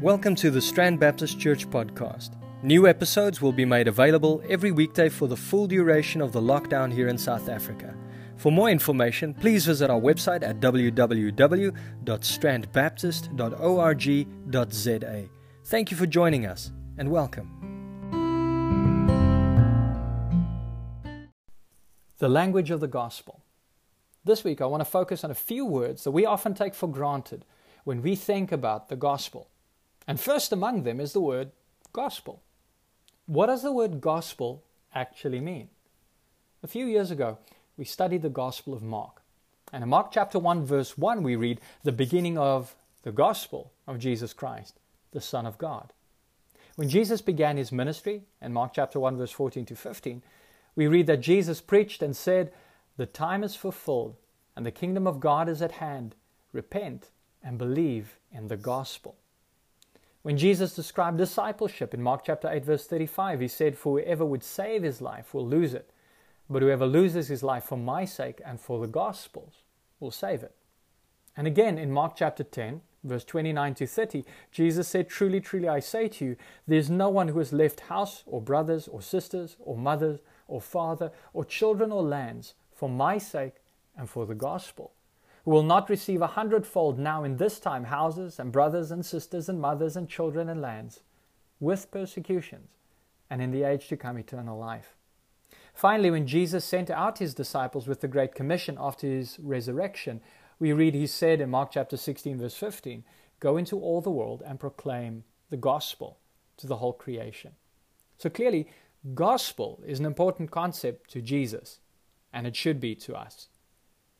Welcome to the Strand Baptist Church podcast. New episodes will be made available every weekday for the full duration of the lockdown here in South Africa. For more information, please visit our website at www.strandbaptist.org.za. Thank you for joining us and welcome. The language of the gospel. This week, I want to focus on a few words that we often take for granted when we think about the gospel. And first among them is the word gospel. What does the word gospel actually mean? A few years ago, we studied the Gospel of Mark. And in Mark chapter 1, verse 1, we read the beginning of the gospel of Jesus Christ, the Son of God. When Jesus began his ministry, in Mark chapter 1, verse 14 to 15, we read that Jesus preached and said, The time is fulfilled, and the kingdom of God is at hand. Repent and believe in the gospel. When Jesus described discipleship in Mark chapter 8 verse 35, he said, For whoever would save his life will lose it, but whoever loses his life for my sake and for the gospel's will save it. And again in Mark chapter 10, verse 29 to 30, Jesus said, Truly, truly, I say to you, there's no one who has left house or brothers or sisters or mothers or father or children or lands for my sake and for the gospel will not receive a hundredfold now in this time houses and brothers and sisters and mothers and children and lands, with persecutions, and in the age to come eternal life. Finally, when Jesus sent out his disciples with the Great Commission after his resurrection, we read he said in Mark chapter 16, verse 15, Go into all the world and proclaim the gospel to the whole creation. So clearly, gospel is an important concept to Jesus, and it should be to us.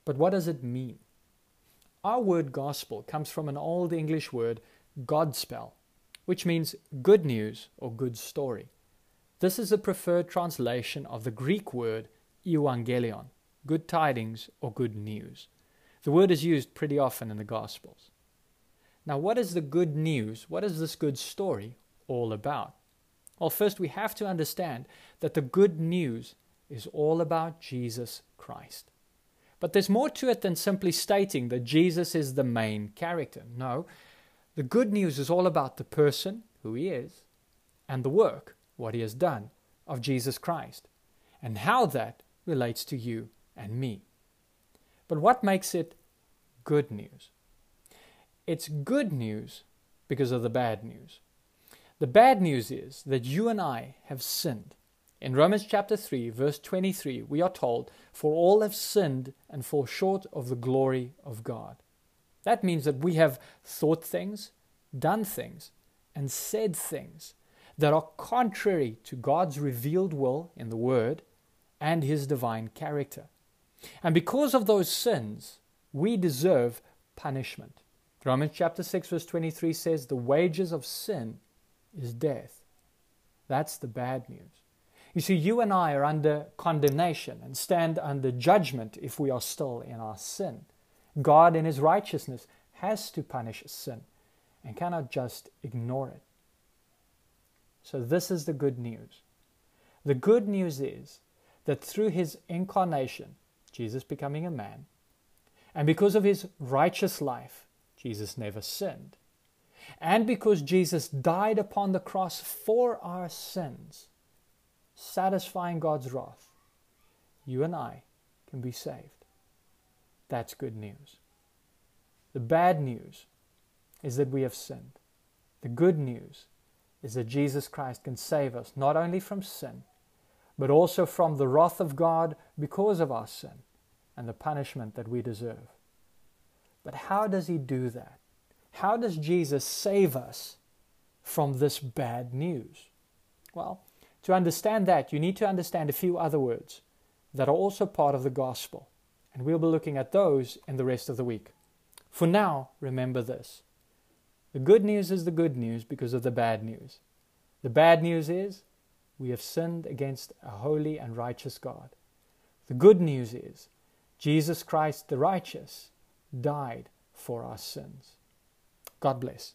But what does it mean? Our word gospel comes from an Old English word, Godspell, which means good news or good story. This is the preferred translation of the Greek word evangelion, good tidings or good news. The word is used pretty often in the Gospels. Now, what is the good news? What is this good story all about? Well, first we have to understand that the good news is all about Jesus Christ. But there's more to it than simply stating that Jesus is the main character. No, the good news is all about the person, who he is, and the work, what he has done, of Jesus Christ, and how that relates to you and me. But what makes it good news? It's good news because of the bad news. The bad news is that you and I have sinned. In Romans chapter 3, verse 23, we are told, For all have sinned and fall short of the glory of God. That means that we have thought things, done things, and said things that are contrary to God's revealed will in the Word and His divine character. And because of those sins, we deserve punishment. Romans chapter 6, verse 23 says, The wages of sin is death. That's the bad news. You see, you and I are under condemnation and stand under judgment if we are still in our sin. God, in His righteousness, has to punish sin and cannot just ignore it. So, this is the good news. The good news is that through His incarnation, Jesus becoming a man, and because of His righteous life, Jesus never sinned, and because Jesus died upon the cross for our sins, satisfying God's wrath, you and I can be saved. That's good news. The bad news is that we have sinned. The good news is that Jesus Christ can save us not only from sin, but also from the wrath of God because of our sin and the punishment that we deserve. But how does He do that? How does Jesus save us from this bad news? Well, to understand that, you need to understand a few other words that are also part of the gospel, and we'll be looking at those in the rest of the week. For now, remember this the good news is the good news because of the bad news. The bad news is we have sinned against a holy and righteous God. The good news is Jesus Christ the righteous died for our sins. God bless.